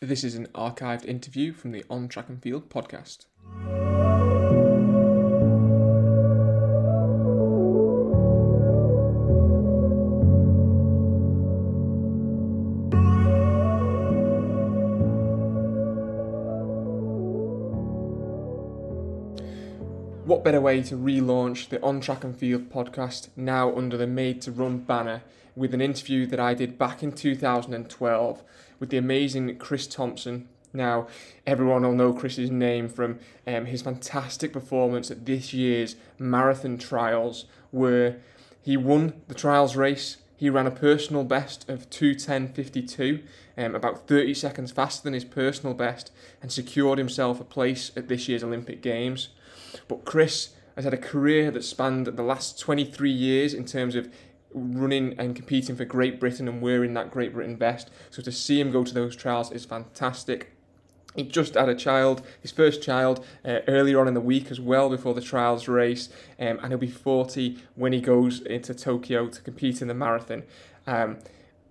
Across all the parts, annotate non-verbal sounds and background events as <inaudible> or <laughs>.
This is an archived interview from the On Track and Field podcast. Better way to relaunch the On Track and Field podcast now under the Made to Run banner with an interview that I did back in 2012 with the amazing Chris Thompson. Now, everyone will know Chris's name from um, his fantastic performance at this year's marathon trials, where he won the trials race. He ran a personal best of 210.52, um, about 30 seconds faster than his personal best, and secured himself a place at this year's Olympic Games. But Chris has had a career that spanned the last 23 years in terms of running and competing for Great Britain and wearing that Great Britain vest. So to see him go to those trials is fantastic. He just had a child, his first child, uh, earlier on in the week as well before the trials race, um, and he'll be 40 when he goes into Tokyo to compete in the marathon. Um,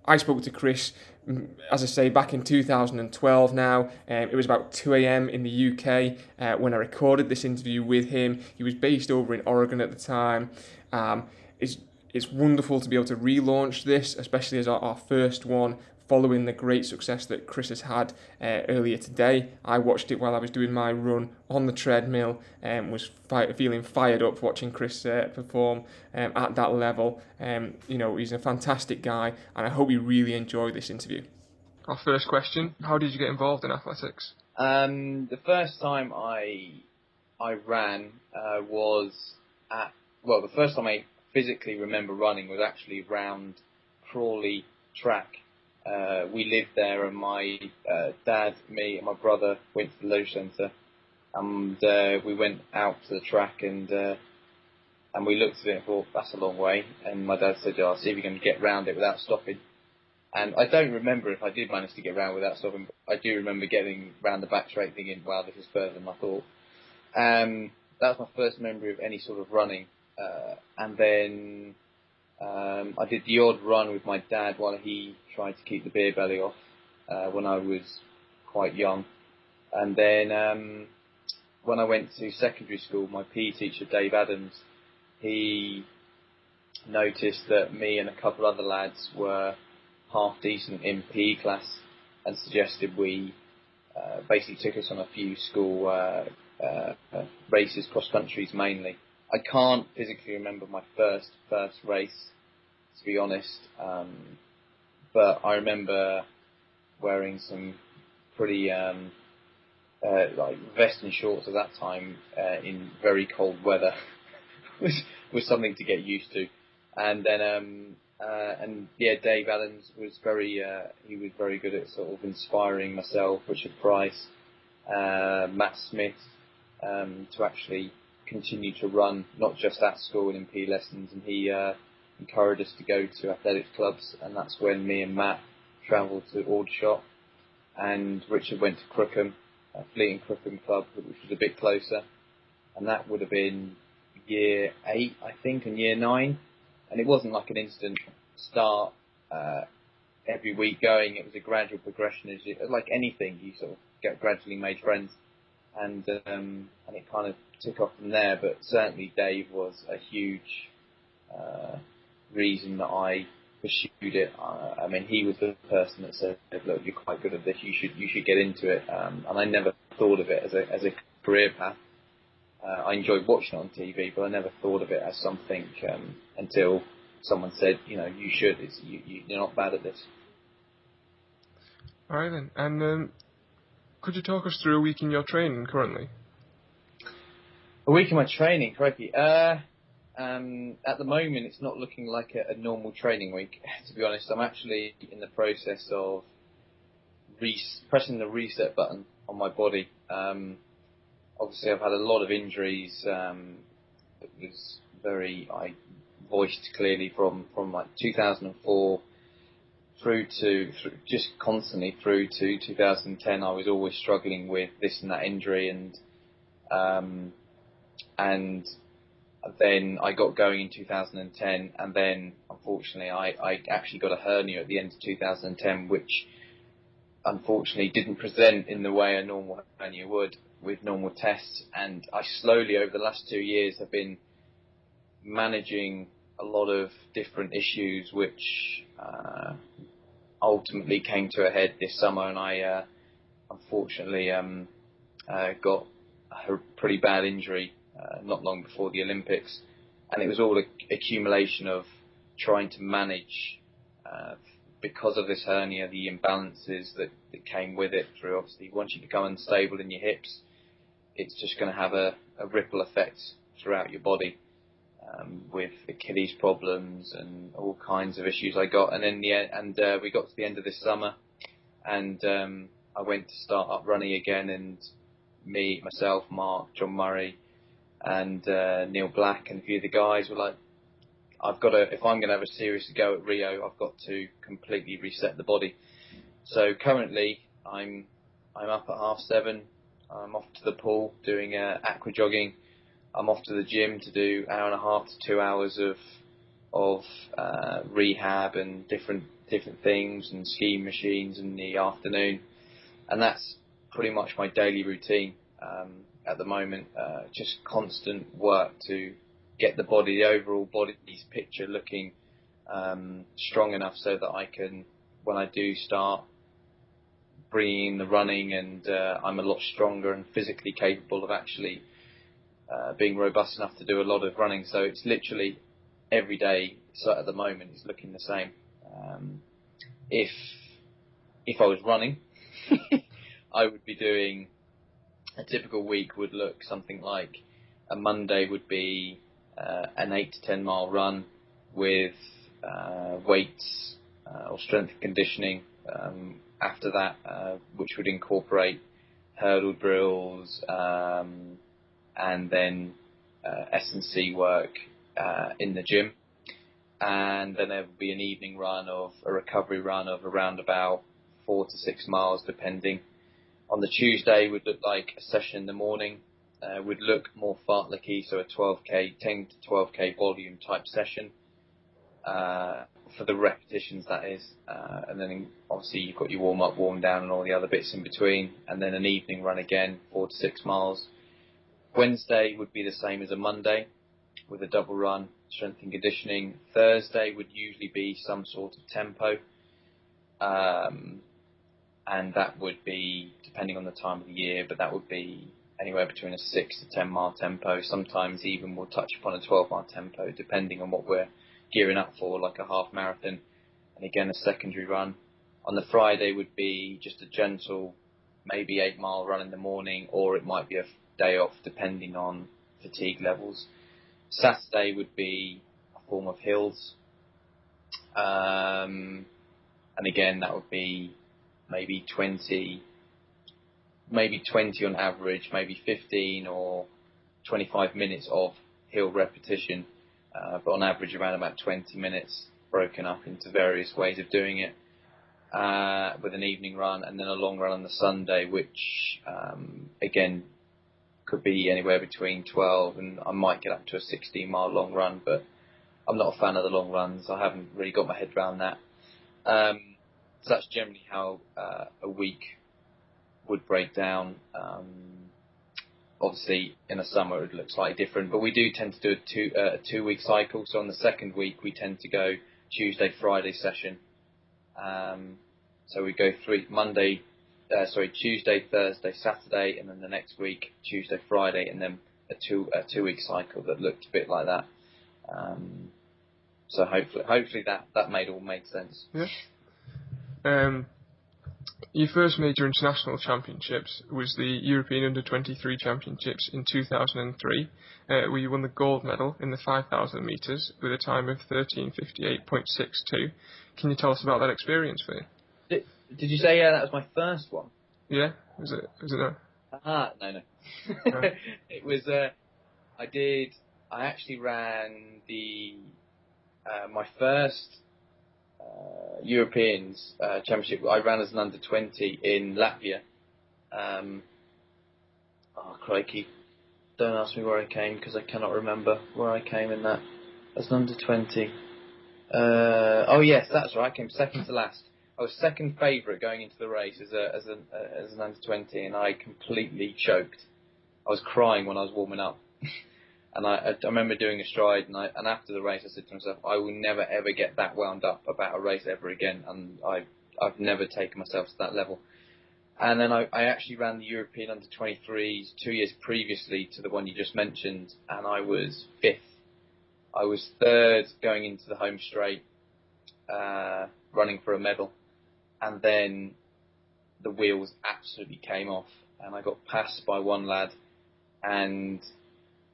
I spoke to Chris, mm, as I say, back in 2012 now. Um, it was about 2 a.m. in the UK uh, when I recorded this interview with him. He was based over in Oregon at the time. Um, it's, it's wonderful to be able to relaunch this, especially as our, our first one following the great success that Chris has had uh, earlier today. I watched it while I was doing my run on the treadmill and um, was fi- feeling fired up watching Chris uh, perform um, at that level. Um, you know, he's a fantastic guy, and I hope you really enjoy this interview. Our first question How did you get involved in athletics? Um, the first time I I ran uh, was at well, the first time I physically remember running was actually round Crawley track uh, we lived there, and my uh, dad, me, and my brother went to the leisure centre, and uh, we went out to the track, and uh, and we looked at it and thought that's a long way. And my dad said, "I'll see if you can get round it without stopping." And I don't remember if I did manage to get round without stopping. But I do remember getting round the back straight, thinking, "Wow, this is further than I thought." Um, that was my first memory of any sort of running, uh, and then um, I did the odd run with my dad while he tried to keep the beer belly off uh, when I was quite young. And then um, when I went to secondary school, my PE teacher, Dave Adams, he noticed that me and a couple other lads were half decent in PE class and suggested we uh, basically took us on a few school uh, uh, races, cross countries mainly. I can't physically remember my first first race, to be honest. Um, but I remember wearing some pretty um, uh, like vest and shorts at that time uh, in very cold weather <laughs> was was something to get used to. And then um, uh, and yeah, Dave Adams was very uh, he was very good at sort of inspiring myself, Richard Price, uh, Matt Smith, um, to actually continue to run not just at school and in PE lessons. And he uh, encouraged us to go to athletics clubs, and that's when me and Matt travelled to Aldershot, and Richard went to Crookham, uh, Fleet and Crookham Club, which was a bit closer, and that would have been year eight, I think, and year nine, and it wasn't like an instant start uh, every week going. It was a gradual progression, as you, like anything, you sort of get gradually made friends, and um, and it kind of took off from there. But certainly, Dave was a huge uh, reason that I pursued it. Uh, I mean, he was the person that said, "Look, you're quite good at this. You should you should get into it." Um, and I never thought of it as a as a career path. Uh, I enjoyed watching it on TV, but I never thought of it as something um, until someone said, "You know, you should. It's, you, you you're not bad at this." All right then, and um, could you talk us through a week in your training currently? A week in my training, correctly. Uh, um, at the moment, it's not looking like a, a, normal training week. <laughs> To be honest, I'm actually in the process of res- pressing the reset button on my body. Um, obviously, I've had a lot of injuries. Um, it was very I voiced clearly from from like 2004 through to through, just constantly through to 2010. I was always struggling with this and that injury and um, and then I got going in 2010, and then unfortunately I, I actually got a hernia at the end of 2010, which unfortunately didn't present in the way a normal hernia would with normal tests. And I slowly, over the last two years, have been managing a lot of different issues, which uh, ultimately came to a head this summer. And I uh, unfortunately um, uh, got a pretty bad injury uh, not long before the Olympics, and it was all a accumulation of trying to manage uh, because of this hernia, the imbalances that, that came with it through obviously once you become unstable in your hips, it's just going to have a, a ripple effect throughout your body um, with Achilles problems and all kinds of issues I got. And then the and uh, we got to the end of this summer, and um, I went to start up running again, and me, myself, Mark, John Murray, and uh, Neil Black, and a few of the guys were like, I've got to, if I'm going to have a serious go at Rio, I've got to completely reset the body. So currently, I'm I'm up at half seven. I'm off to the pool doing uh, aqua jogging. I'm off to the gym to do hour and a half to two hours of of uh, rehab and different different things and ski machines in the afternoon, and that's pretty much my daily routine um, at the moment. Uh, just constant work to get the body, the overall body's picture looking um, strong enough so that I can, when I do start bringing the running, and uh, I'm a lot stronger and physically capable of actually uh, being robust enough to do a lot of running. So it's literally every day. So at the moment, it's looking the same. Um, if if I was running, <laughs> I would be doing a typical week would look something like a Monday would be uh, an eight to ten mile run with uh, weights uh, or strength and conditioning. Um, after that, uh, which would incorporate hurdle drills um, and then uh, S and C work uh, in the gym, and then there would be an evening run of a recovery run of around about four to six miles, depending. On the Tuesday would look like a session in the morning uh, would look more fartlek so a 12k, 10 to 12k volume type session uh, for the repetitions that is, uh, and then obviously you've got your warm up, warm down, and all the other bits in between, and then an evening run again, four to six miles. Wednesday would be the same as a Monday with a double run, strength and conditioning. Thursday would usually be some sort of tempo. Um, and that would be depending on the time of the year, but that would be anywhere between a six to ten mile tempo. Sometimes even we'll touch upon a 12 mile tempo, depending on what we're gearing up for, like a half marathon, and again a secondary run. On the Friday would be just a gentle, maybe eight mile run in the morning, or it might be a day off, depending on fatigue levels. Saturday would be a form of hills, um, and again that would be maybe 20 maybe 20 on average, maybe 15 or 25 minutes of hill repetition, uh, but on average around about 20 minutes broken up into various ways of doing it. Uh, with an evening run and then a long run on the Sunday, which um, again could be anywhere between 12 and I might get up to a 16 mile long run, but I'm not a fan of the long runs. I haven't really got my head around that. Um, so that's generally how uh, a week would break down. Um, obviously, in the summer it looks slightly different, but we do tend to do a two uh, a two week cycle. So on the second week we tend to go Tuesday Friday session. Um, so we go three Monday, uh, sorry Tuesday Thursday Saturday, and then the next week Tuesday Friday, and then a two a two week cycle that looked a bit like that. Um, so hopefully hopefully that that made all make sense. Yeah. Um, your first major international championships was the European Under 23 Championships in 2003, uh, where you won the gold medal in the 5,000 metres with a time of 13:58.62. Can you tell us about that experience, for you? Did, did you say yeah, that was my first one? Yeah, was it? Was it? A... Ah, no, no. <laughs> it was. Uh, I did. I actually ran the uh, my first Europeans uh, Championship. I ran as an under 20 in Latvia. Um, oh, crikey. Don't ask me where I came because I cannot remember where I came in that. As an under 20. Uh, oh, yes, that's right. I came second to last. I was second favourite going into the race as a as an uh, as an under twenty, and I completely choked. I was crying when I was warming up, <laughs> and I, I remember doing a stride, and I and after the race, I said to myself, I will never ever get that wound up about a race ever again, and I I've never taken myself to that level. And then I, I actually ran the European under 23s two years previously to the one you just mentioned, and I was fifth. I was third going into the home straight, uh, running for a medal, and then the wheels absolutely came off, and I got passed by one lad, and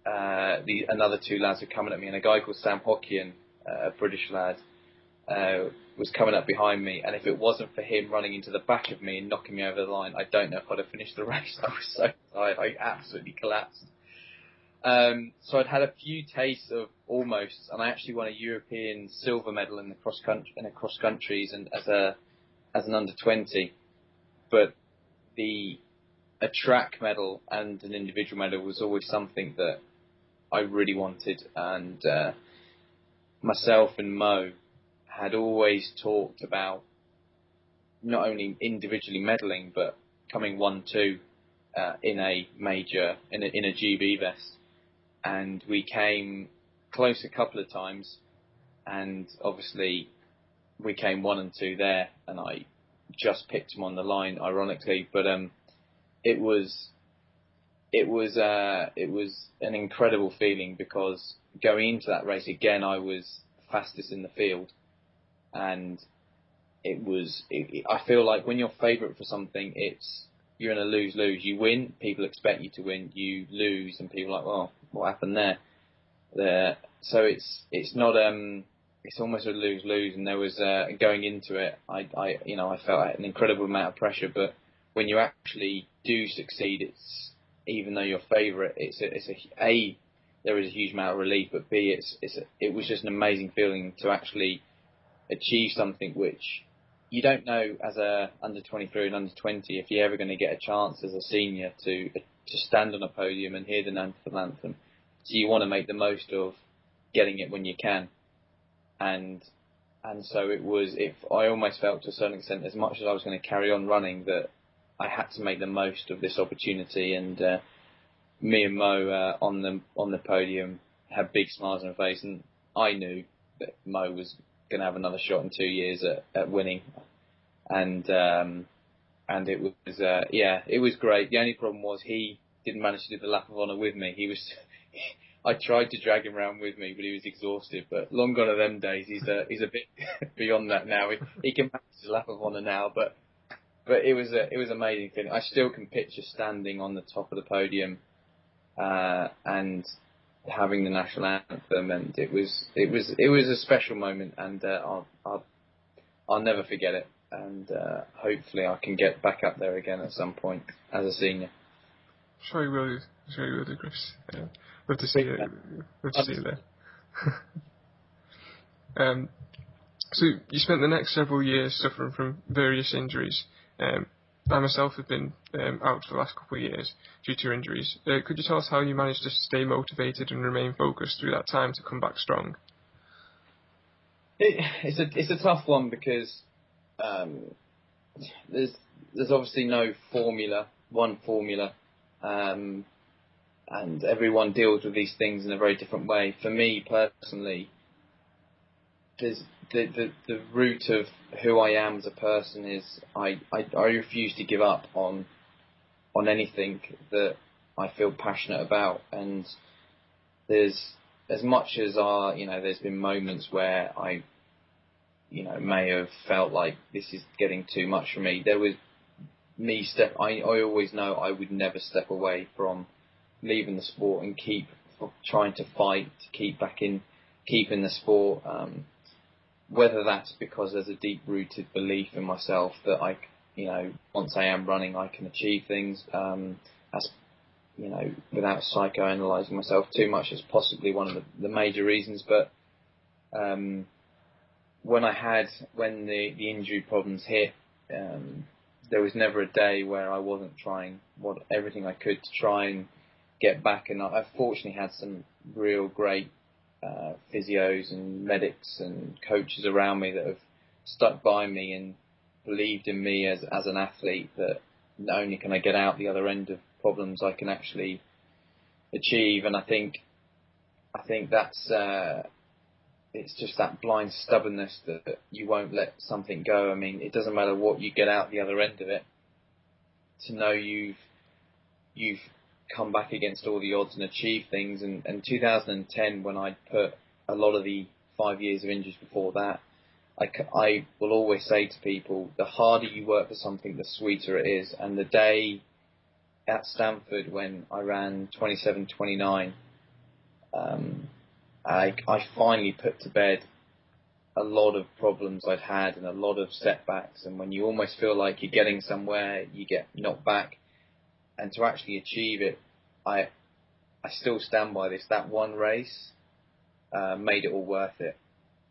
uh, the another two lads were coming at me, and a guy called Sam Haughian, uh, a British lad, uh, was coming up behind me, and if it wasn't for him running into the back of me and knocking me over the line, I don't know if I'd have finished the <laughs> race. I was so tired, I absolutely collapsed. Um, so I'd had a few tastes of almost, and I actually won a European silver medal in the cross country in the cross countries and as a as an under twenty, but the a track medal and an individual medal was always something that I really wanted, and uh, myself and Mo had always talked about not only individually medaling but coming one two uh, in a major in a, in a GB vest, and we came close a couple of times, and obviously we came one and two there, and I just picked him on the line, ironically, but um, it was it was uh, it was an incredible feeling because going into that race again, I was fastest in the field, and it was. It, I feel like when you're favourite for something, it's you're in a lose lose. You win, people expect you to win. You lose, and people are like, well, what happened there? There. So it's it's not um it's almost a lose lose. And there was uh, going into it, I I you know I felt an incredible amount of pressure, but when you actually do succeed, it's even though you're favourite, it's a, it's a, a there is a huge amount of relief, but b it's it's a, it was just an amazing feeling to actually achieve something which you don't know as a under 23 and under 20 if you're ever going to get a chance as a senior to to stand on a podium and hear the national anthem. So you want to make the most of getting it when you can, and and so it was. If I almost felt to a certain extent, as much as I was going to carry on running, that I had to make the most of this opportunity. And uh, me and Mo uh, on the on the podium had big smiles on our face, and I knew that Mo was going to have another shot in two years at, at winning, and um, and it was uh, yeah, it was great. The only problem was he didn't manage to do the lap of honour with me. He was. <laughs> I tried to drag him around with me, but he was exhausted. But long gone are them days. He's a he's a bit <laughs> beyond that now. He, he can manage his lap of honour now, but but it was a it was amazing feeling. I still can picture standing on the top of the podium uh, and having the national anthem, and it was it was it was a special moment, and uh, I'll, I'll I'll never forget it, and uh, hopefully I can get back up there again at some point as a senior. Sure you will. Sure you will do, Chris. Yeah. Love to see it. Love to see you there. <laughs> um, so you spent the next several years suffering from various injuries. Um, I myself have been um, out for the last couple of years due to injuries. Uh, could you tell us how you managed to stay motivated and remain focused through that time to come back strong? It, it's a it's a tough one because um, there's there's obviously no formula, one formula, um, and everyone deals with these things in a very different way. For me personally, there's the, the the root of who I am as a person is I, I, I refuse to give up on on anything that I feel passionate about. And there's as much as our you know there's been moments where I you know may have felt like this is getting too much for me there was me step I, I always know I would never step away from leaving the sport and keep trying to fight to keep back in keep in the sport. Um, whether that's because there's a deep rooted belief in myself that I, you know, once I am running, I can achieve things. Um, as you know, without psychoanalyzing myself too much, is possibly one of the, the major reasons. But um, when I had when the the injury problems hit, um, there was never a day where I wasn't trying what everything I could to try and get back. And I, I fortunately had some real great uh, physios and medics and coaches around me that have stuck by me and believed in me as as an athlete that not only can I get out the other end of problems, I can actually achieve. And I think I think that's uh, it's just that blind stubbornness that, you won't let something go. I mean, it doesn't matter what you get out the other end of it. To know you've you've come back against all the odds and achieve things. And, and 2010, when I put a lot of the five years of injuries before that, I, I will always say to people, the harder you work for something, the sweeter it is. And the day at Stanford when I ran 27.29, um, I, I finally put to bed a lot of problems I'd had and a lot of setbacks. And when you almost feel like you're getting somewhere, you get knocked back. And to actually achieve it, I I still stand by this. That one race uh, made it all worth it.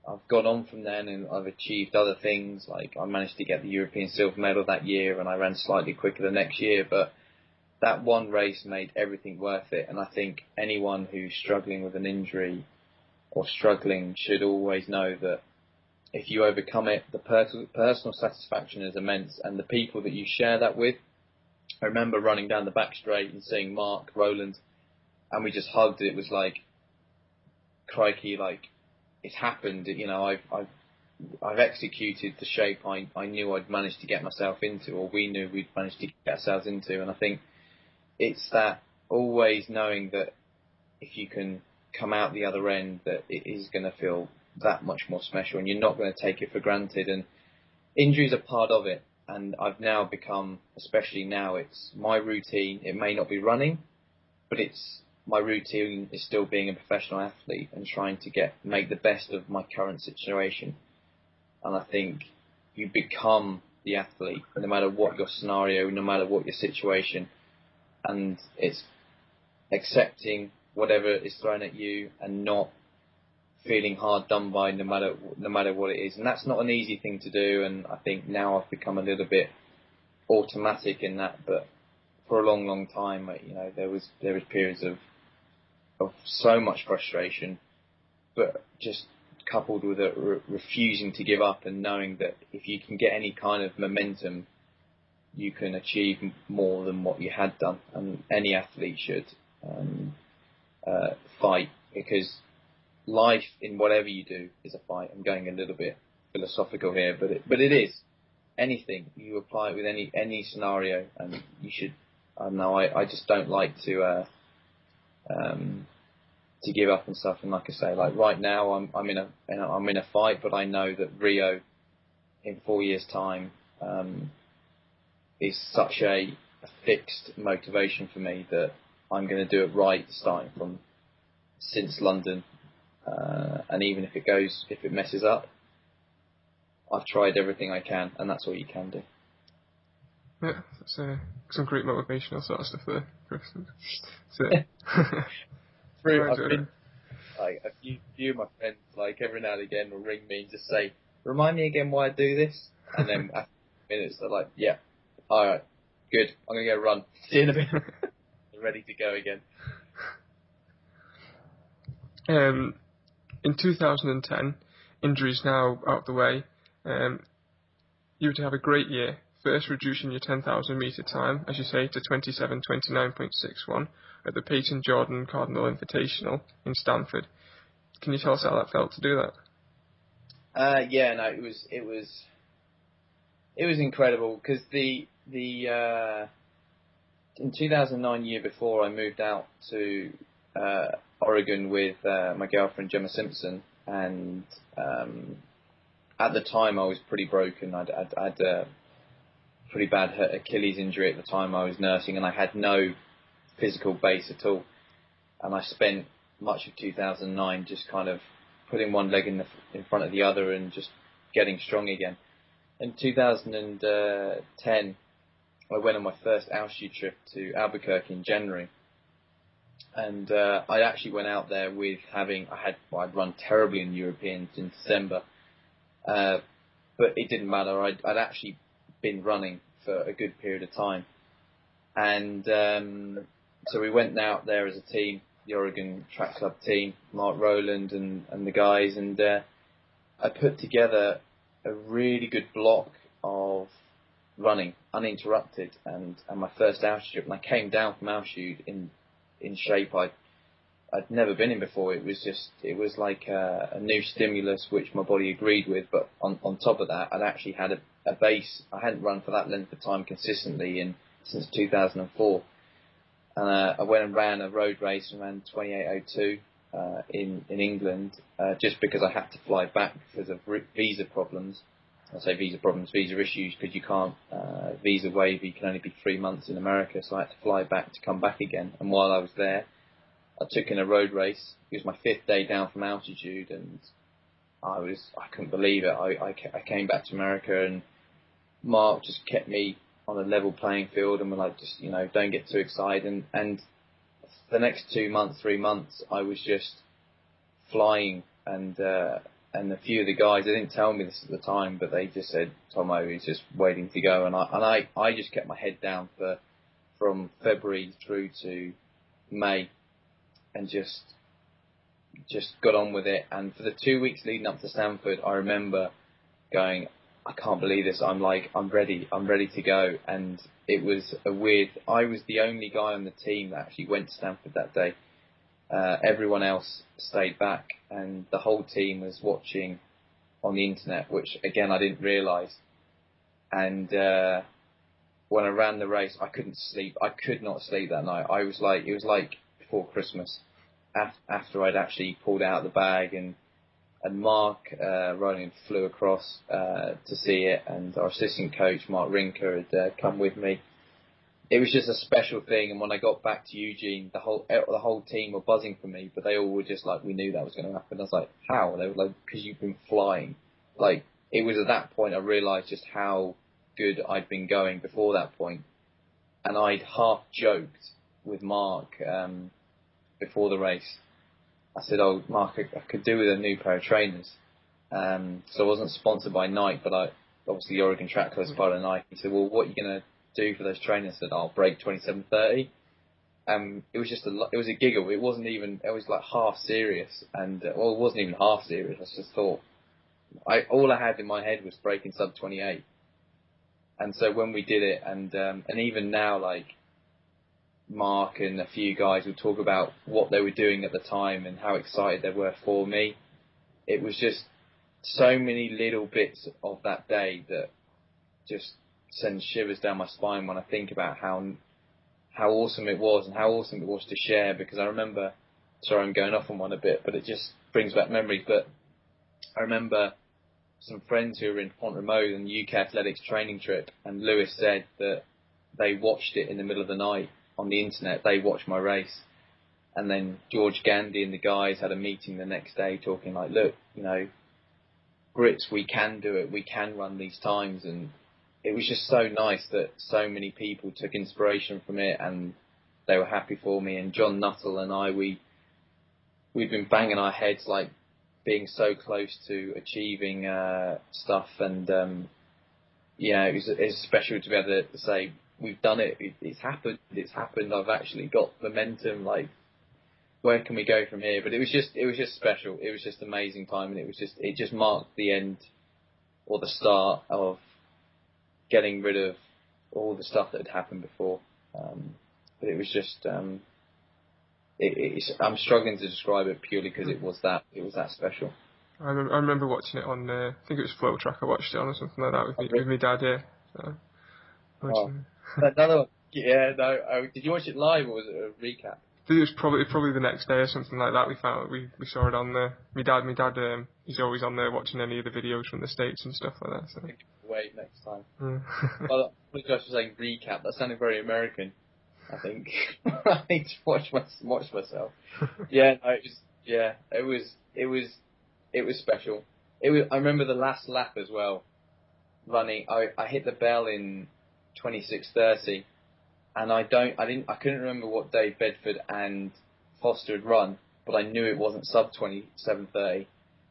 I've gone on from then and I've achieved other things. Like I managed to get the European silver medal that year, and I ran slightly quicker the next year. But that one race made everything worth it. And I think anyone who's struggling with an injury or struggling should always know that if you overcome it, the per- personal satisfaction is immense, and the people that you share that with. I remember running down the back straight and seeing Mark Rowland, and we just hugged. It was like, crikey, like it's happened. You know, I've I've I've executed the shape I I knew I'd managed to get myself into, or we knew we'd managed to get ourselves into, and I think it's that always knowing that if you can come out the other end, that it is going to feel that much more special, and you're not going to take it for granted. And injuries are part of it, and I've now become, especially now, it's my routine. It may not be running, but it's my routine is still being a professional athlete and trying to get make the best of my current situation. And I think you become the athlete no matter what your scenario, no matter what your situation, and it's accepting whatever is thrown at you and not feeling hard done by no matter no matter what it is. And that's not an easy thing to do. And I think now I've become a little bit automatic in that, but for a long, long time, you know, there was there was periods of of so much frustration, but just coupled with a re- refusing to give up and knowing that if you can get any kind of momentum, you can achieve more than what you had done, and any athlete should um, uh, fight because life in whatever you do is a fight. I'm going a little bit philosophical here, but it, but it is anything you apply it with any any scenario, and you should. I don't know. I, I just don't like to. Uh, um, to give up and stuff. And like I say, like right now, I'm I'm in a I'm in a fight, but I know that Rio, in four years' time, um, is such a, a fixed motivation for me that I'm going to do it right, starting from since London, uh, and even if it goes, if it messes up, I've tried everything I can, and that's all you can do. Yeah, that's uh, some great motivational sort of stuff there, Chris. So, Through, <laughs> I've been, like a few, few of my friends, like every now and again, will ring me and just say, "Remind me again why I do this," and then <laughs> after minutes they're like, "Yeah, all right, good. I'm gonna go run. See <laughs> you in a bit." ready to go again. Um, in 2010, injuries now out the way, um, you were to have a great year first reducing your 10,000 metre time, as you say, to 27.29.61 at the Peyton Jordan Cardinal Invitational in Stanford. Can you tell us how that felt to do that? Uh, yeah, no, it was it was it was incredible because the the uh, in 2009 year before I moved out to uh, Oregon with uh, my girlfriend Gemma Simpson, and um, at the time I was pretty broken. I'd, I'd, I'd uh, pretty bad Achilles injury at the time I was nursing, and I had no physical base at all. And I spent much of 2009 just kind of putting one leg in the in front of the other and just getting strong again. In 2010, I went on my first altitude trip to Albuquerque in January, and uh, I actually went out there with having I had well, I'd run terribly in Europeans in December, uh, but it didn't matter. I'd, I'd actually been running for a good period of time. And um, so we went out there as a team, the Oregon Track Club team, Mark Rowland and, and the guys, and uh, I put together a really good block of running uninterrupted and, and my first altitude and I came down from altitude in in shape I I'd never been in before. It was just it was like a, a new stimulus which my body agreed with. But on on top of that, I'd actually had a, a base. I hadn't run for that length of time consistently in since 2004. And uh, I went and ran a road race and ran 2802 uh, in in England uh, just because I had to fly back because of visa problems. I say visa problems, visa issues, because you can't uh, visa waiver. You can only be three months in America, so I had to fly back to come back again. And while I was there, I took in a road race. It was my fifth day down from altitude, and I was I couldn't believe it. I I, I came back to America, and Mark just kept me on a level playing field, and we're like, just you know, don't get too excited. And and the next two months, three months, I was just flying, and uh, and a few of the guys, they didn't tell me this at the time, but they just said Tomo is just waiting to go, and I and I I just kept my head down for from February through to May, and just just got on with it. And for the two weeks leading up to Stanford, I remember going, I can't believe this. I'm like, I'm ready. I'm ready to go. And it was a weird. I was the only guy on the team that actually went to Stanford that day. Uh, everyone else stayed back, and the whole team was watching on the internet, which again I didn't realise. And uh, when I ran the race, I couldn't sleep. I could not sleep that night. I was like, it was like before Christmas, after I'd actually pulled out the bag and and Mark uh, Rowland flew across uh, to see it, and our assistant coach Mark Rinker had uh, come with me, it was just a special thing. And when I got back to Eugene, the whole eh, the whole team were buzzing for me, but they all were just like, we knew that was going to happen. I was like, how? They were like, because you've been flying. Like it was at that point I realised just how good I'd been going before that point, and I'd half joked with Mark um, before the race. I said, "Oh, Mark, I, I could do with a new pair of trainers." Um, so I wasn't sponsored by Nike, but I obviously the Oregon Track Club is part of Nike. He said, "Well, what are you going to do for those trainers that I'll break 27.30. Um, it was just a, it was a giggle. It wasn't even, it was like half serious. And, uh, well, it wasn't even half serious. I just thought, I, all I had in my head was breaking sub 28. And so when we did it, and, um, and even now, like, Mark and a few guys would talk about what they were doing at the time and how excited they were for me. It was just so many little bits of that day that just sends shivers down my spine when I think about how how awesome it was and how awesome it was to share. Because I remember, sorry, I'm going off on one a bit, but it just brings back memories. But I remember some friends who were in Font-Romeu on the UK Athletics training trip, and Lewis said that they watched it in the middle of the night on the internet. They watched my race. And then George Gandy and the guys had a meeting the next day talking like, look, you know, Brits, we can do it. We can run these times. And it was just so nice that so many people took inspiration from it and they were happy for me. And John Nuttall and I, we we've been banging our heads like being so close to achieving uh, stuff, and um, yeah, it was, it was special to be able to say we've done it. it. It's happened. It's happened. I've actually got momentum. Like, where can we go from here? But it was just it was just special. It was just amazing time, and it was just it just marked the end or the start of getting rid of all the stuff that had happened before. Um, but it was just, um, it, I'm struggling to describe it purely because it was that, it was that special. I remember, I remember watching it on, uh, I think it was FloTrack I watched it on or something like that with, me, with my dad, yeah. So, oh. Another one. Yeah, no. Oh, did you watch it live or was it a recap? Think it was probably probably the next day or something like that. We found we we saw it on the. My dad, my dad, um, he's always on there watching any of the videos from the states and stuff like that. So wait next time. Mm. well, I was saying recap. That sounded very American. I think <laughs> I need to watch my, watch myself. <laughs> yeah, no, it was yeah, it was it was it was special. It was. I remember the last lap as well. Running, I I hit the bell in twenty six thirty, and I don't I didn't I couldn't remember what Dave Bedford and Foster had run, but I knew it wasn't sub twenty seven thirty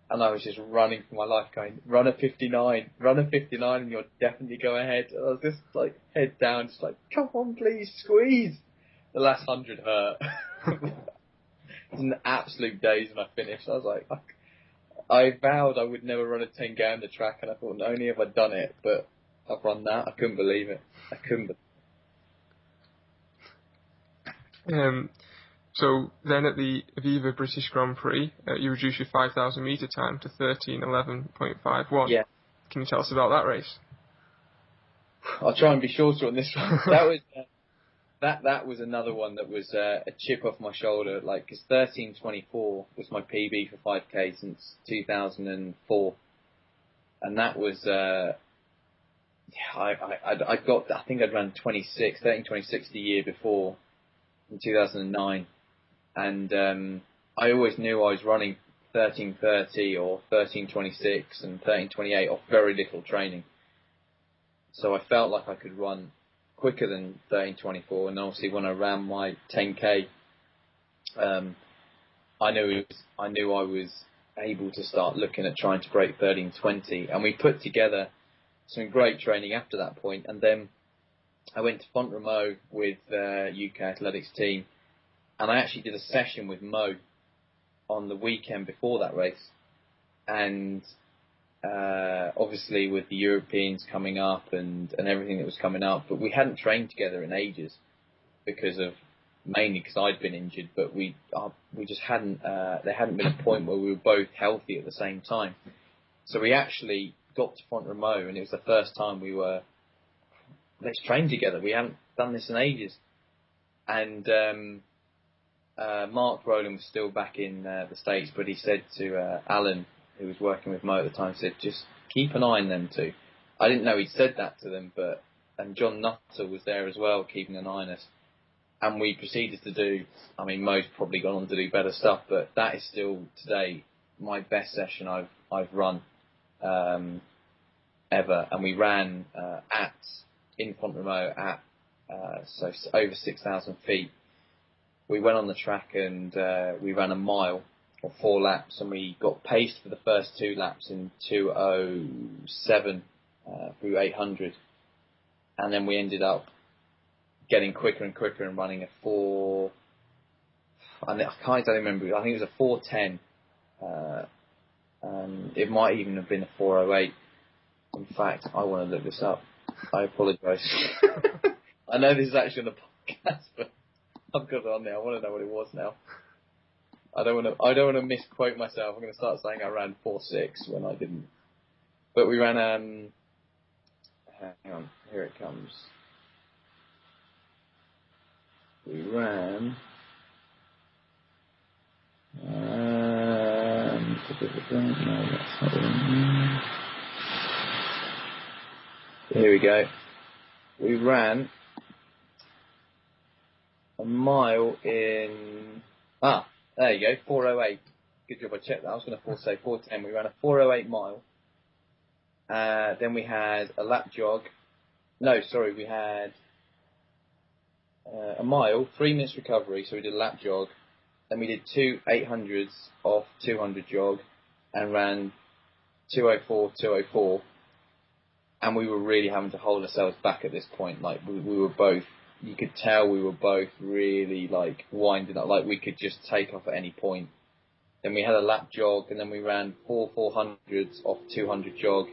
and I was just running for my life, going, "Run a 59, run a 59, and you'll definitely go ahead." And I was just like head down, just like, "Come on, please, squeeze." The last hundred hurt. <laughs> it was an absolute daze when I finished. I was like, I, I vowed I would never run a 10 k on the track, and I thought, not only have I done it, but I've run that. I couldn't believe it. I couldn't. Be- um, so then at the Aviva British Grand Prix, uh, you reduced your 5,000 metre time to 13.11.51. Yeah. Can you tell us about that race? I'll try and be shorter on this one. <laughs> that was uh, that that was another one that was uh, a chip off my shoulder. Like, because 13.24 was my PB for 5k since 2004, and that was uh, yeah, I, I I got I think I'd run 26, 13.26 the year before in 2009, and um, I always knew I was running 13.30 or 13.26 and 13.28 off very little training. So I felt like I could run quicker than 13.24, and obviously when I ran my 10k, um, I knew was, I knew I was able to start looking at trying to break 13.20, and we put together some great training after that point, and then I went to Font with the UK athletics team, and I actually did a session with Mo on the weekend before that race, and uh, obviously with the Europeans coming up and, and everything that was coming up, but we hadn't trained together in ages because of mainly because I'd been injured, but we uh, we just hadn't uh, there hadn't been a point where we were both healthy at the same time. So we actually got to Font Romeu, and it was the first time we were let's train together. We haven't done this in ages, and um, uh, Mark Rowland was still back in uh, the states, but he said to uh, Alan who was working with Mo at the time, said just keep an eye on them two. I didn't know he'd said that to them, but and John Nuttall was there as well, keeping an eye on us. And we proceeded to do. I mean, Mo's probably gone on to do better stuff, but that is still today my best session I've I've run um, ever. And we ran uh, at in Font Romeu at uh, so over six thousand feet. We went on the track and uh, we ran a mile or four laps, and we got paced for the first two laps in 207 uh, through 800, and then we ended up getting quicker and quicker and running a four. I can't remember. I think it was a 410. Uh, um, it might even have been a 408. In fact, I want to look this up. I apologise. <laughs> I know this is actually on the podcast, but I've got it on there. I want to know what it was now. I don't want to. I don't want to misquote myself. I'm going to start saying I ran four six when I didn't. But we ran. Um, hang on, here it comes. We ran. Um, <laughs> no, that's not. Here we go. We ran a mile in ah there you go, 408. Good job I checked that. I was going to say 410. We ran a 408 mile. Uh, then we had a lap jog. No, sorry, we had uh, a mile, three minutes recovery. So we did a lap jog. Then we did two 800s off 200 jog and ran 204, 204. And we were really having to hold ourselves back at this point. Like we, we were both you could tell we were both really like winding up, like we could just take off at any point. Then we had a lap jog, and then we ran four 400s off 200 jog,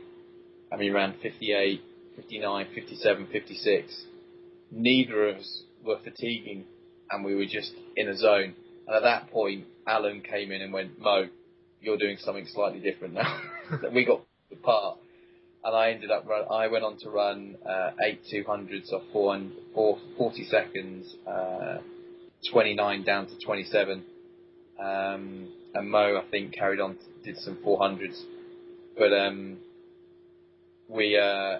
and we ran 58, 59, 57, 56. Neither of us were fatiguing, and we were just in a zone. And at that point, Alan came in and went, Mo, you're doing something slightly different now. <laughs> we got the part and I ended up run. I went on to run uh, eight two hundreds off four, four, 40 seconds, uh, 29 down to 27. Um, and Mo, I think, carried on, did some 400s. But um, we uh,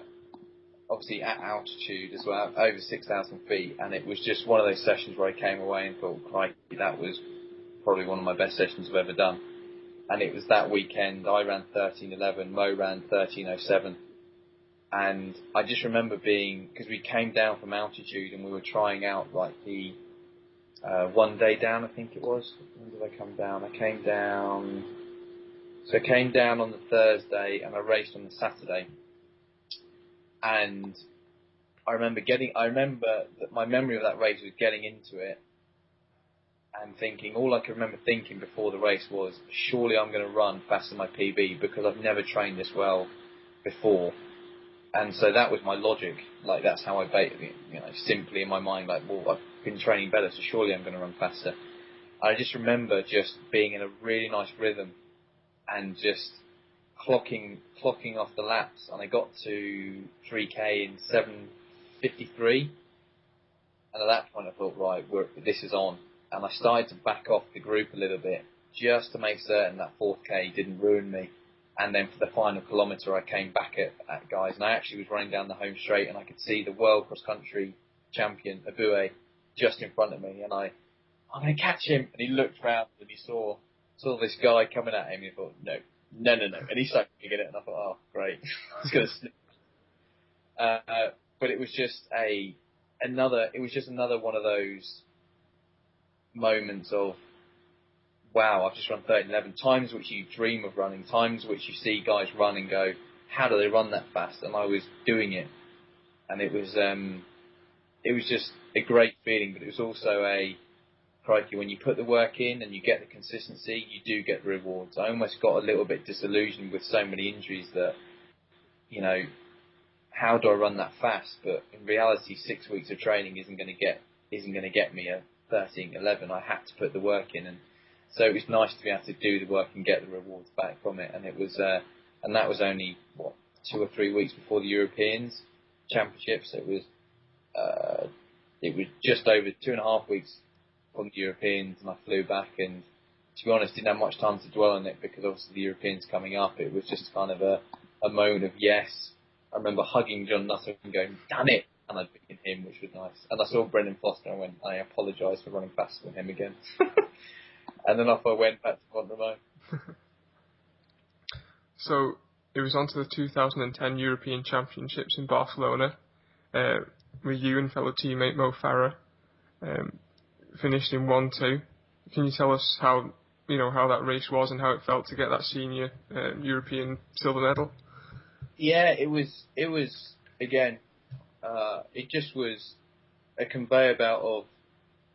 obviously at altitude as well, over 6,000 feet, and it was just one of those sessions where I came away and thought, crikey, that was probably one of my best sessions I've ever done and it was that weekend I ran 13:11, Mo ran 13:07, and I just remember being because we came down from altitude and we were trying out like the uh, one day down, I think it was. When did I come down? I came down. So I came down on the Thursday and I raced on the Saturday, and I remember getting. I remember that my memory of that race was getting into it and thinking, all I can remember thinking before the race was, surely I'm going to run faster than my PB because I've never trained this well before. and so that was my logic. Like that's how I bait, you know, simply in my mind, like, well, I've been training better, so surely I'm going to run faster. I just remember just being in a really nice rhythm and just clocking clocking off the laps, and I got to 3k in 7:53, and at that point I thought, right, this is on, and I started to back off the group a little bit just to make certain that 4k didn't ruin me. And then for the final kilometre, I came back at, at guys, and I actually was running down the home straight, and I could see the world cross country champion Ebuya just in front of me, and I, I'm going to catch him. And he looked round and he saw saw this guy coming at him. And he thought, no, no, no, no. And he started to get it, and I thought, oh, great, it's going to slip. Uh, but it was just a another. It was just another one of those moments of wow, I've just run 13.11. Times which you dream of running, times which you see guys run and go, how do they run that fast? And I was doing it, and it was um, it was just a great feeling. But it was also a crikey when you put the work in and you get the consistency, you do get the rewards. I almost got a little bit disillusioned with so many injuries that, you know, how do I run that fast? But in reality, six weeks of training isn't going to get isn't going to get me a 13.11. I had to put the work in and so it was nice to be able to do the work and get the rewards back from it. And it was, uh, and that was only what two or three weeks before the Europeans Championships. It was, uh, it was just over two and a half weeks from the Europeans, and I flew back. And to be honest, didn't have much time to dwell on it because obviously the Europeans coming up. It was just kind of a, a moment of yes. I remember hugging John Nuttall and going, "Damn it!" And I'd beaten him, which was nice. And I saw Brendan Foster and I went, I apologise for running faster than him again. <laughs> and then off I went back to Mont <laughs> so it was on to the 2010 European Championships in Barcelona, uh, with you and fellow teammate Mo Farah. Um, finished in one two. Can you tell us how you know how that race was and how it felt to get that senior uh, European silver medal? Yeah, it was. It was again. Uh, it just was a conveyor belt of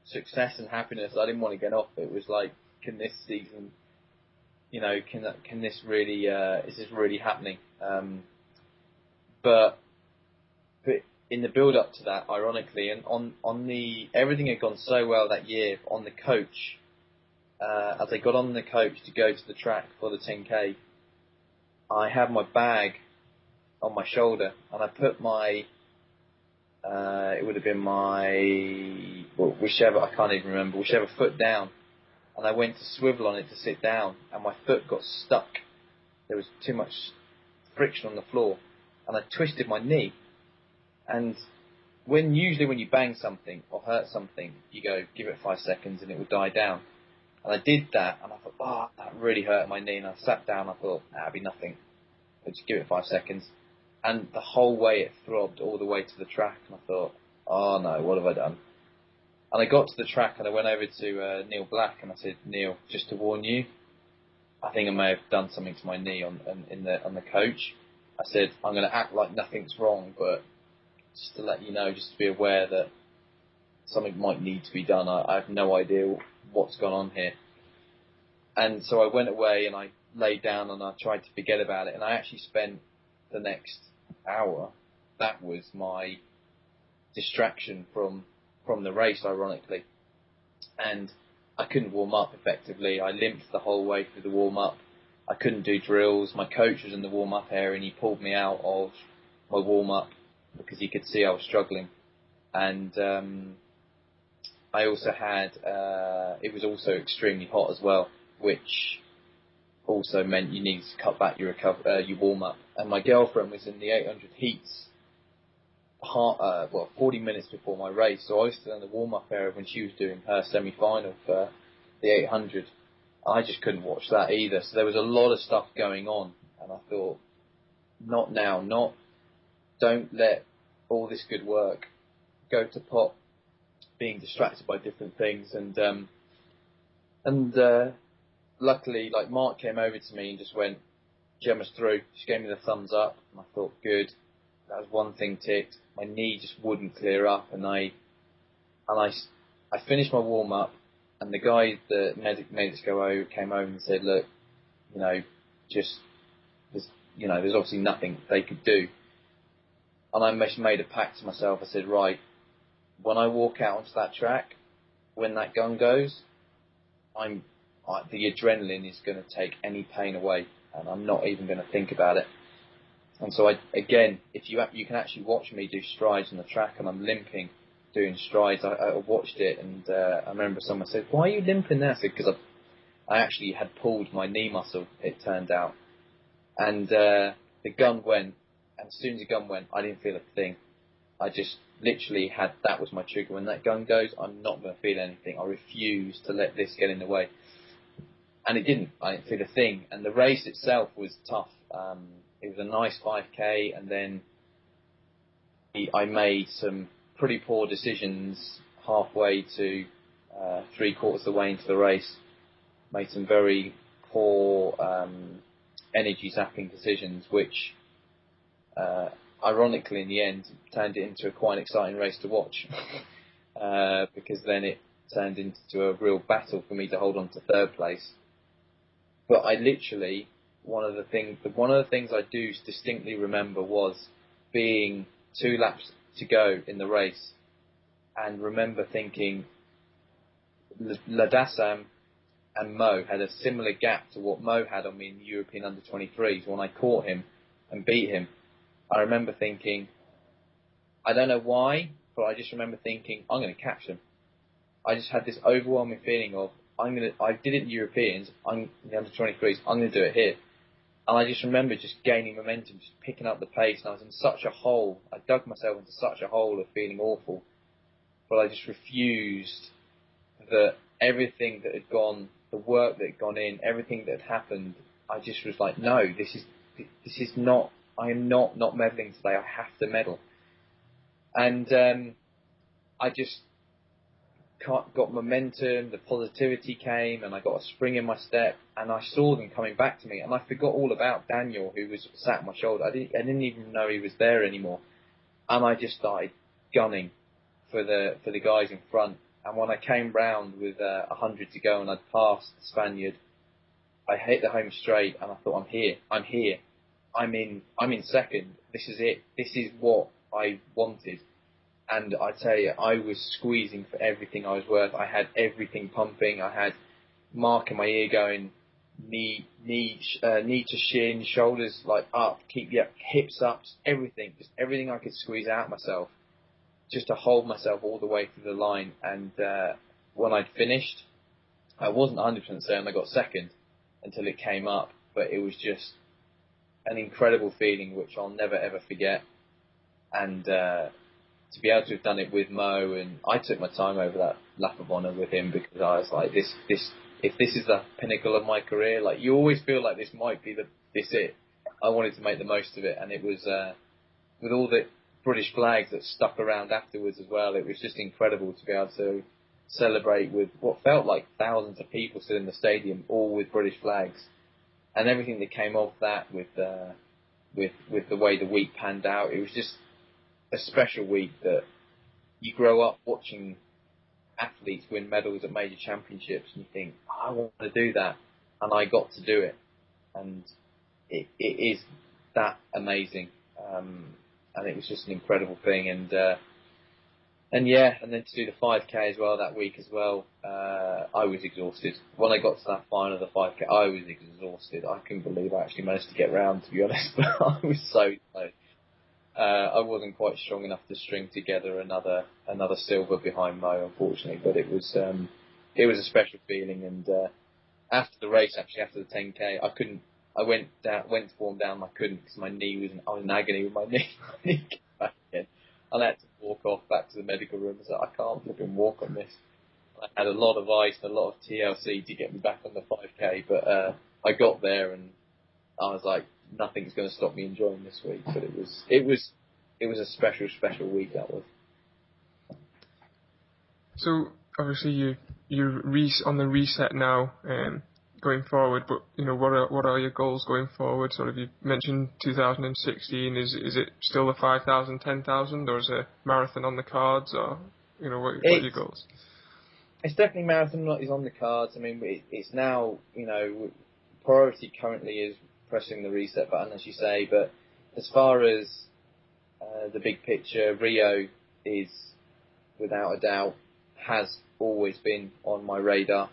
success and happiness. I didn't want to get off. It was like, can this season, you know, can can this really, uh, is this really happening? Um, but, but in the build up to that, ironically, and on, on the, everything had gone so well that year on the coach, uh, as I got on the coach to go to the track for the 10k, I had my bag on my shoulder and I put my uh, it would have been my well, whichever I can't even remember whichever foot down, and I went to swivel on it to sit down, and my foot got stuck. There was too much friction on the floor, and I twisted my knee. And when usually when you bang something or hurt something, you go give it five seconds and it will die down. And I did that, and I thought, oh, that really hurt my knee. And I sat down. I thought that'd be nothing. I'll just give it five seconds and the whole way it throbbed all the way to the track, and I thought, oh no, what have I done? And I got to the track and I went over to uh, Neil Black and I said, Neil, just to warn you, I think I may have done something to my knee on, in the on the coach. I said I'm going to act like nothing's wrong, but just to let you know, just to be aware that something might need to be done. I, I have no idea what's gone on here. And so I went away and I laid down and I tried to forget about it. And I actually spent the next hour, that was my distraction from from the race, ironically. And I couldn't warm up effectively. I limped the whole way through the warm up. I couldn't do drills. My coach was in the warm up area and he pulled me out of my warm up because he could see I was struggling. And um, I also had uh, it was also extremely hot as well, which also meant you needed to cut back your recover, uh, your warm up. And my girlfriend was in the 800 heats, uh, well, 40 minutes before my race. So I was still in the warm up area when she was doing her semi final for the 800. I just couldn't watch that either. So there was a lot of stuff going on, and I thought, not now, not. Don't let all this good work go to pot, being distracted by different things, and um, and uh, luckily, like Mark came over to me and just went, Gemma's through. She gave me the thumbs up, and I thought, good. That was one thing ticked. My knee just wouldn't clear up, and I, and I, I finished my warm up, and the guy that medic made us go over came over and said, look, you know, just, there's, you know, there's obviously nothing they could do. and I made a pact to myself. I said, right, when I walk out onto that track, when that gun goes, I'm I, the adrenaline is going to take any pain away, and I'm not even going to think about it. And so I, again, if you you can actually watch me do strides on the track, and I'm limping doing strides. I, I watched it, and uh, I remember someone said, "Why are you limping there?" I said, "Because I, I actually had pulled my knee muscle." It turned out, and uh, the gun went, and as soon as the gun went, I didn't feel a thing. I just literally had that was my trigger. When that gun goes, I'm not going to feel anything. I refuse to let this get in the way. And it didn't. I didn't feel a thing. And the race itself was tough. Um, it was a nice 5k, and then I made some pretty poor decisions halfway to uh, three quarters of the way into the race. Made some very poor um, energy zapping decisions, which uh, ironically in the end turned it into a quite exciting race to watch. <laughs> uh, because then it turned into a real battle for me to hold on to third place. But I literally one of the things one of the things I do distinctly remember was being two laps to go in the race and remember thinking Lamdassem and Mo had a similar gap to what Mo had on me in the European under 23s when I caught him and beat him. I remember thinking, I don't know why, but I just remember thinking, I'm going to catch him. I just had this overwhelming feeling of, I'm to, I did it in Europeans, I'm in the under 23s, I'm to do it here. And I just remember just gaining momentum, just picking up the pace, and I was in such a hole. I dug myself into such a hole of feeling awful, but I just refused that everything that had gone, the work that had gone in, everything that had happened. I just was like, no, this is this is not. I am not not medalling today. I have to medal. And um, I just got momentum, the positivity came, and I got a spring in my step, and I saw them coming back to me, and I forgot all about Daniel, who was sat on my shoulder. I didn't, I didn't even know he was there anymore, and I just started gunning for the for the guys in front. And when I came round with uh, a uh, hundred to go, and I'd passed the Spaniard, I hit the home straight, and I thought, I'm here, I'm here, I'm in, I'm in second. This is it. This is what I wanted and I tell you, I was squeezing for everything I was worth. I had everything pumping. I had Mark in my ear going, knee, knee, uh, knee to shin, shoulders like up, keep your hips up, everything, just everything I could squeeze out myself, just to hold myself all the way through the line. And uh, when I'd finished, I wasn't 100% certain I got second until it came up, but it was just an incredible feeling which I'll never ever forget. And uh, to be able to have done it with Mo, and I took my time over that lap of honour with him because I was like, this, this, if this is the pinnacle of my career, like you always feel like this might be the this it. I wanted to make the most of it, and it was uh, with all the British flags that stuck around afterwards as well. It was just incredible to be able to celebrate with what felt like thousands of people still in the stadium, all with British flags, and everything that came off that with uh, with with the way the week panned out. It was just a special week that you grow up watching athletes win medals at major championships and you think, I want to do that. And I got to do it. And it, it is that amazing. Um, and it was just an incredible thing. And, uh, and yeah, and then to do the 5k as well that week as well, uh, I was exhausted. When I got to that final of the 5k, I was exhausted. I couldn't believe I actually managed to get round, to be honest, but <laughs> I was so tired uh, I wasn't quite strong enough to string together another another silver behind Mo, unfortunately. But it was um, it was a special feeling. And uh, after the race, actually after the 10k, I couldn't. I went down, went to warm down. I couldn't because my knee was in, I was in agony with my <laughs> knee. back again. I had to walk off back to the medical room. I said, I can't flipping walk on this. I had a lot of ice and a lot of TLC to get me back on the 5k, but uh, I got there and I was like, nothing's going to stop me enjoying this week. But it was it was it was a special special week that was. So obviously you you're re- on the reset now, um, going forward. But you know what are what are your goals going forward? Sort of you mentioned 2016. Is is it still the 5,000, 10,000, or is a marathon on the cards, or you know what, what are your goals? It's definitely marathon is on the cards. I mean, it's now you know priority currently is pressing the reset button, as you say. But as far as uh, the big picture, Rio is without a doubt has always been on my radar,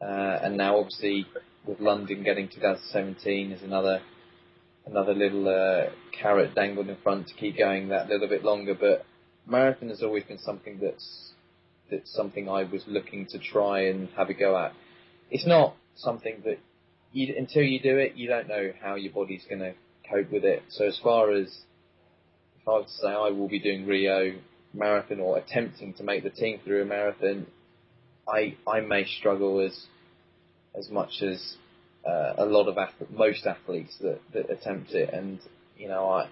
uh, and now obviously with London getting 2017 is another another little uh, carrot dangled in front to keep going that little bit longer. But marathon has always been something that's that's something I was looking to try and have a go at. It's not something that you, until you do it, you don't know how your body's going to cope with it. So as far as if I was to say I will be doing Rio marathon or attempting to make the team through a marathon, I I may struggle as as much as uh, a lot of ath- most athletes that, that attempt it, and you know I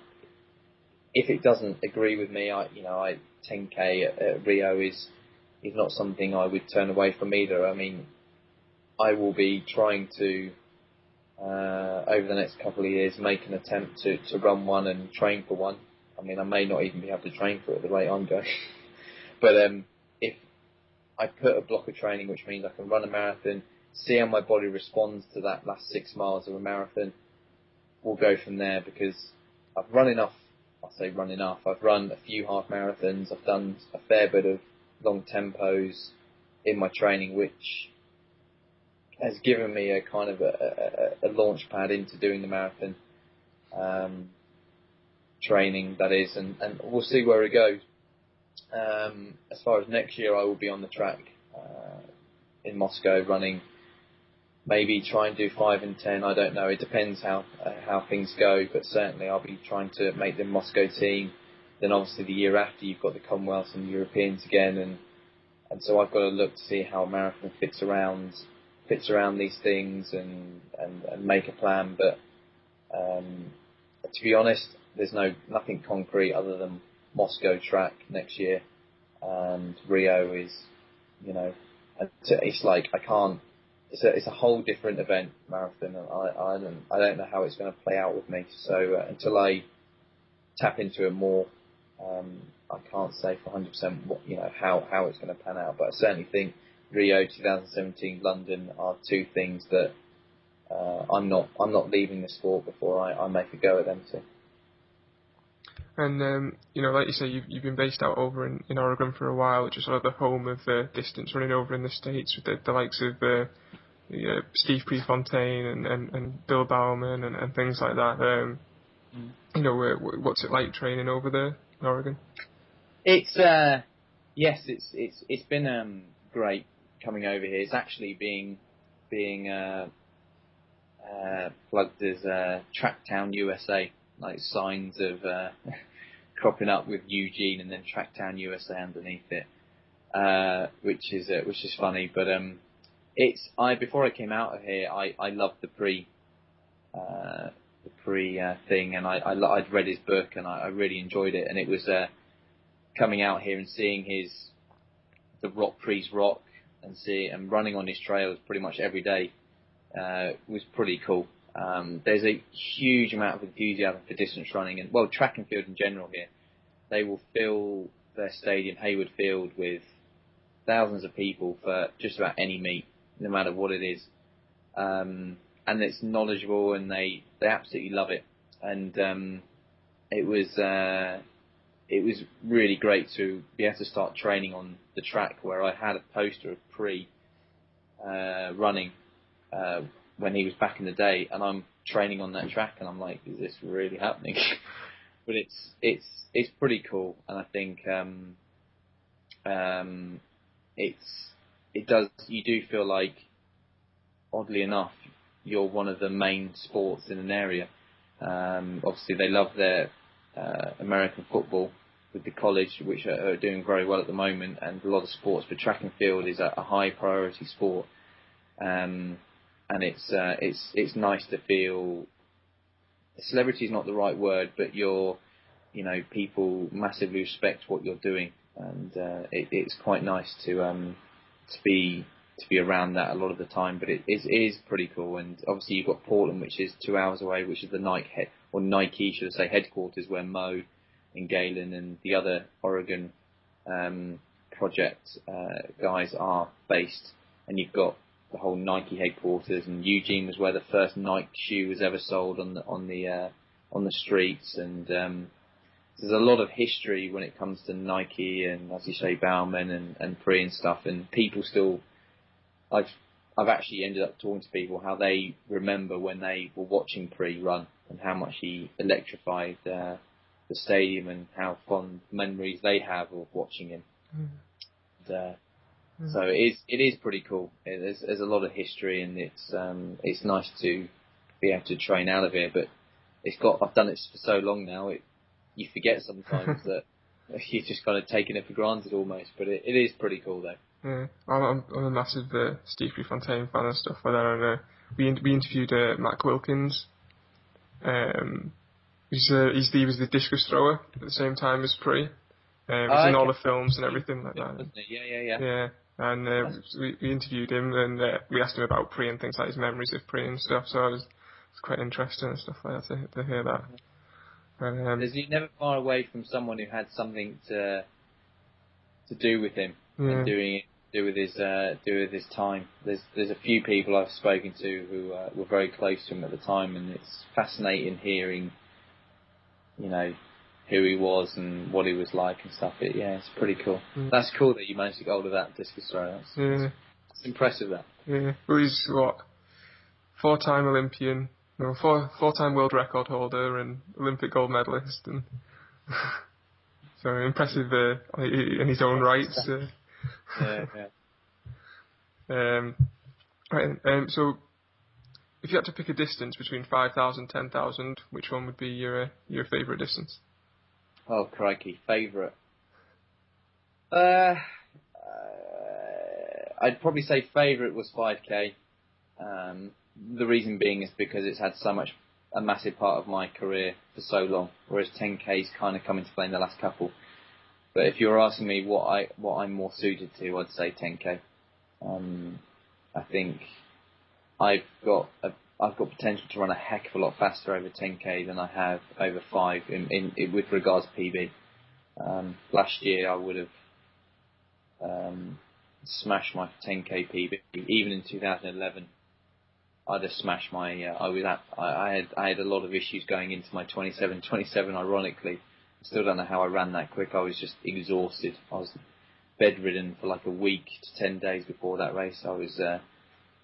if it doesn't agree with me, I you know I 10k at, at Rio is is not something I would turn away from either. I mean, I will be trying to uh, over the next couple of years make an attempt to, to run one and train for one. I mean, I may not even be able to train for it the rate I'm going, <laughs> but um, if I put a block of training, which means I can run a marathon, see how my body responds to that last six miles of a marathon, we'll go from there because I've run enough. I say run enough. I've run a few half marathons. I've done a fair bit of long tempos in my training, which has given me a kind of a, a, a launch pad into doing the marathon um, training, that is, and, and we'll see where it goes. Um, as far as next year, I will be on the track uh, in Moscow running. Maybe try and do five and ten. I don't know. It depends how uh, how things go, but certainly I'll be trying to make the Moscow team then obviously the year after you've got the Commonwealth and the Europeans again, and and so I've got to look to see how marathon fits around fits around these things and and, and make a plan. But um, to be honest, there's no nothing concrete other than Moscow track next year, and Rio is, you know, it's like I can't. It's a it's a whole different event marathon, and I I don't I don't know how it's going to play out with me. So uh, until I tap into it more, um, I can't say for 100% what you know how how it's going to pan out, but I certainly think Rio 2017, London are two things that uh, I'm not I'm not leaving the sport before I, I make a go at them too. And um, you know, like you say, you've you've been based out over in, in Oregon for a while, which is sort of the home of uh, distance running over in the states with the, the likes of uh, you know, Steve Prefontaine and, and, and Bill Bowerman and, and things like that. Um, mm. You know, what's it like training over there? Oregon? It's uh, yes, it's it's it's been um, great coming over here is actually being being uh, uh, plugged as uh, Tracktown USA, like signs of uh, <laughs> cropping up with Eugene and then Tracktown USA underneath it, uh, which is uh, which is funny. But um, it's I before I came out of here, I I loved the pre uh, the pre uh, thing, and I, I would read his book and I, I, really enjoyed it. And it was uh, coming out here and seeing his the Rock Pre's Rock and see and running on his trails pretty much every day uh, was pretty cool. Um, there's a huge amount of enthusiasm for distance running and well track and field in general here. They will fill their stadium, Hayward Field, with thousands of people for just about any meet, no matter what it is. Um, and it's knowledgeable, and they they absolutely love it. And um, it was uh, it was really great to be able to start training on the track where I had a poster of Pre uh, running uh, when he was back in the day, and I'm training on that track, and I'm like, is this really happening? <laughs> but it's it's it's pretty cool, and I think um, um, it's it does you do feel like oddly enough you're one of the main sports in an area. Um, obviously, they love their uh, American football with the college, which are, are, doing very well at the moment, and a lot of sports. But track and field is a, a high priority sport, um, and it's uh, it's it's nice to feel. Celebrity is not the right word, but you're, you know, people massively respect what you're doing, and uh, it, it's quite nice to um, to be to be around that a lot of the time. But it is, it is pretty cool. And obviously you've got Portland, which is two hours away, which is the Nike or Nike, should I say, headquarters where Mo and Galen and the other Oregon um, project uh, guys are based. And you've got the whole Nike headquarters, and Eugene was where the first Nike shoe was ever sold on the on the uh, on the streets, and um, there's a lot of history when it comes to Nike and as you say Bowerman and and Pre and stuff, and people still. I've I've actually ended up talking to people how they remember when they were watching Pre run and how much he electrified uh, the stadium and how fond memories they have of watching him. Mm. And, uh, mm. So it is it is pretty cool. It, there's, there's a lot of history and it's um, it's nice to be able to train out of here. But it's got I've done it for so long now. It you forget sometimes <laughs> that <laughs> you're just kind of taking it for granted almost. But it, it is pretty cool though. Yeah, I'm, I'm a massive uh, Steve Prefontaine fan and stuff. But I uh, we we interviewed uh, Mac Wilkins. Um, he's uh, he's he was the discus thrower at the same time as Pre. Uh, he's oh, in all the films and everything like that. Yeah, yeah, yeah. Yeah, and uh, we, we interviewed him and uh, we asked him about Pre and things like his memories of Pre and stuff. So it was, it was quite interesting and stuff like that to, to hear that. um, Is he never far away from someone who had something to to do with him yeah. and doing it do with his uh, do with his time. There's there's a few people I've spoken to who uh, were very close to him at the time, and it's fascinating hearing, you know, who he was and what he was like and stuff. It, yeah, it's pretty cool. Mm. That's cool that you managed to get hold of that discus throw. That's, yeah. It's impressive. That. Yeah. Well, he's what four-time Olympian, no, four four-time world record holder and Olympic gold medalist, and <laughs> so impressive uh, in his own right. Uh, yeah, yeah. <laughs> Um, right, um, so if you had to pick a distance between 5,000 10,000, which one would be your uh, your favourite distance? Oh, crikey, favourite. Uh, uh, I'd probably say favourite was 5k. Um, the reason being is because it's had so much, a massive part of my career for so long, whereas 10k's kind of come into play in the last couple. But if you're asking me what I what I'm more suited to, I'd say 10k. Um, I think I've got a, I've got potential to run a heck of a lot faster over 10k than I have over five in, in, in with regards to PB. Um, last year I would have um, smashed my 10k PB. Even in 2011, I'd have smashed my. Uh, I was at, I, I had I had a lot of issues going into my 27. <laughs> 27, ironically, Still don't know how I ran that quick. I was just exhausted. I was bedridden for like a week to ten days before that race. I was uh,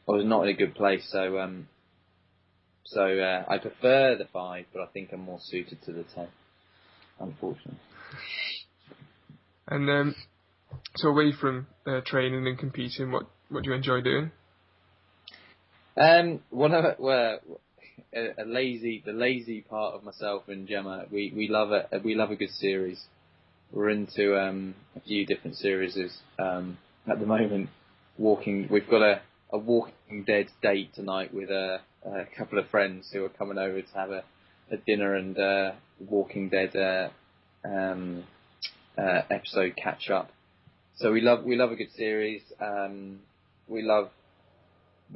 I was not in a good place. So um, so uh, I prefer the five, but I think I'm more suited to the ten. Unfortunately. And um, so away from uh, training and competing, what what do you enjoy doing? Um, one of well, a, a, lazy, the lazy part of myself and Gemma. We we love it. We love a good series. We're into um, a few different series um, at the moment. Walking, we've got a, a Walking Dead date tonight with a, a couple of friends who are coming over to have a, a dinner and uh, Walking Dead uh, um, uh, episode catch up. So we love we love a good series. Um, we love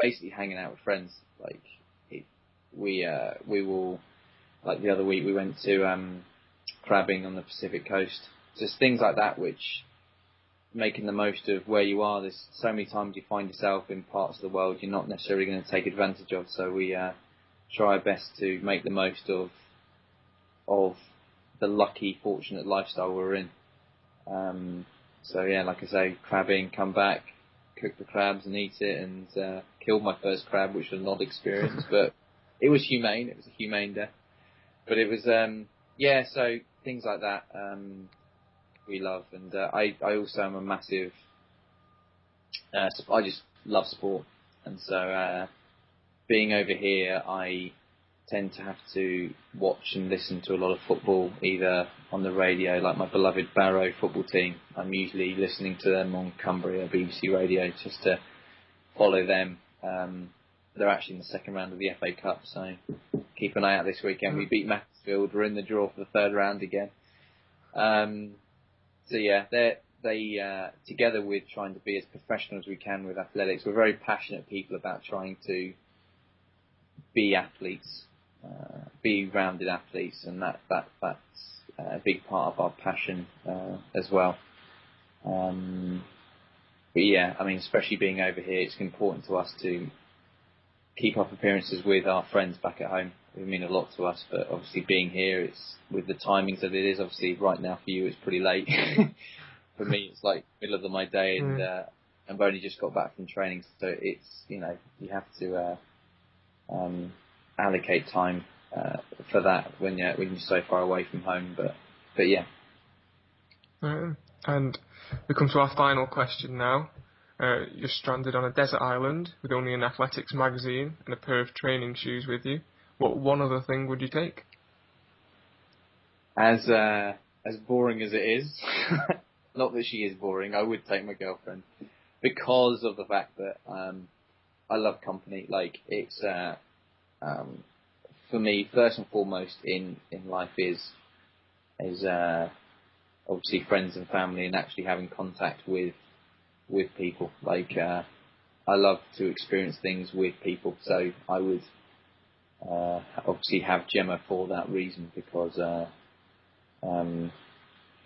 basically hanging out with friends. Like we uh, we will like the other week we went to um, crabbing on the Pacific coast. Just things like that which making the most of where you are. There's so many times you find yourself in parts of the world you're not necessarily going to take advantage of. So we uh, try our best to make the most of of the lucky, fortunate lifestyle we're in. Um, so yeah, like I say, crabbing, come back, cook the crabs and eat it, and uh, killed my first crab, which was an odd experience, but it was humane. It was a humane death, but it was um, yeah. So things like that um, we love, and uh, I I also am a massive. Uh, I just love sport, and so uh, being over here, I tend to have to watch and listen to a lot of football, either on the radio, like my beloved Barrow football team. I'm usually listening to them on Cumbria BBC Radio just to follow them. Um, they're actually in the second round of the FA Cup, so keep an eye out this weekend. We beat Macclesfield. We're in the draw for the third round again. Um, so yeah, they they uh, together with trying to be as professional as we can with athletics. We're very passionate people about trying to be athletes, uh, be rounded athletes, and that that that's a big part of our passion uh, as well. Um, but yeah, I mean, especially being over here, it's important to us to keep up appearances with our friends back at home. It mean a lot to us. But obviously, being here, it's with the timings that it is. Obviously, right now for you, it's pretty late. <laughs> for me, it's like middle of the, my day, and mm. uh, I've only just got back from training, so it's you know you have to uh, um, allocate time uh, for that when you're when you're so far away from home. But but yeah. Um, and we come to our final question now. Uh, you're stranded on a desert island with only an athletics magazine and a pair of training shoes with you. What one other thing would you take? As uh, as boring as it is, <laughs> not that she is boring, I would take my girlfriend because of the fact that um, I love company. Like it's uh, um, for me first and foremost in in life is is uh, obviously friends and family and actually having contact with with people. Like uh, I love to experience things with people, so I would uh, obviously have Gemma for that reason because uh, um,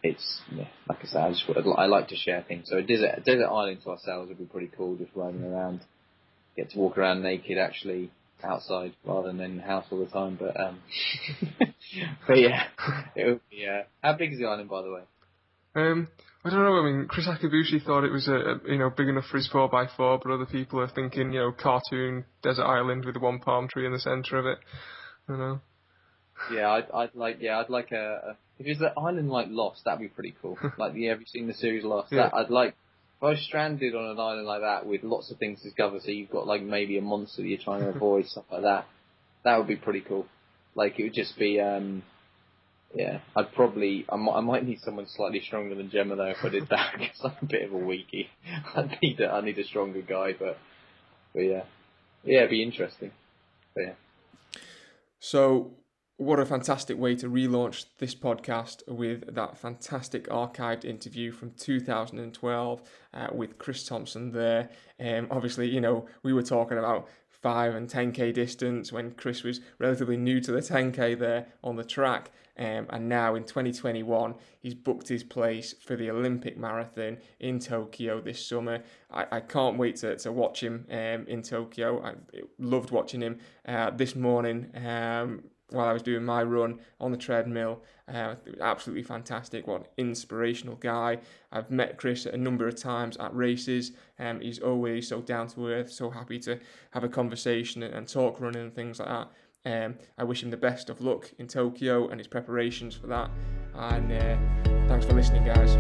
it's yeah, like I said, I just I like to share things. So a desert a desert island to ourselves would be pretty cool, just roaming around, get to walk around naked actually outside rather than in the house all the time. But um, <laughs> but yeah, <laughs> it would be. Uh, how big is the island, by the way? Um, I don't know. I mean, Kriss Akabusi thought it was a, a you know big enough for his four x four, but other people are thinking you know cartoon desert island with one palm tree in the centre of it. You know. Yeah, I'd, I'd like yeah I'd like a, a if it's an island like Lost, that'd be pretty cool. <laughs> like, yeah, have you seen the series Lost? Yeah. That, I'd like. If I was stranded on an island like that with lots of things to discover, so you've got like maybe a monster you're trying to <laughs> avoid, stuff like that. That would be pretty cool. Like it would just be, um, yeah. I'd probably, I might, I might need someone slightly stronger than Gemma though if I did that, <laughs> because I'm a bit of a weakie. <laughs> I need a, I need a stronger guy, but, but yeah, yeah, it'd be interesting. But yeah. So what a fantastic way to relaunch this podcast with that fantastic archived interview from 2012 uh, with Chris Thompson there. Um, obviously, you know, we were talking about 5 and 10k distance when Chris was relatively new to the 10k there on the track. Um, and now in 2021, he's booked his place for the Olympic marathon in Tokyo this summer. I, I can't wait to, to watch him um, in Tokyo. I loved watching him uh, this morning. Um, while I was doing my run on the treadmill. Uh, absolutely fantastic. What an inspirational guy. I've met Chris a number of times at races. Um, he's always so down to earth, so happy to have a conversation and, and talk running and things like that. Um, I wish him the best of luck in Tokyo and his preparations for that. And uh, thanks for listening, guys.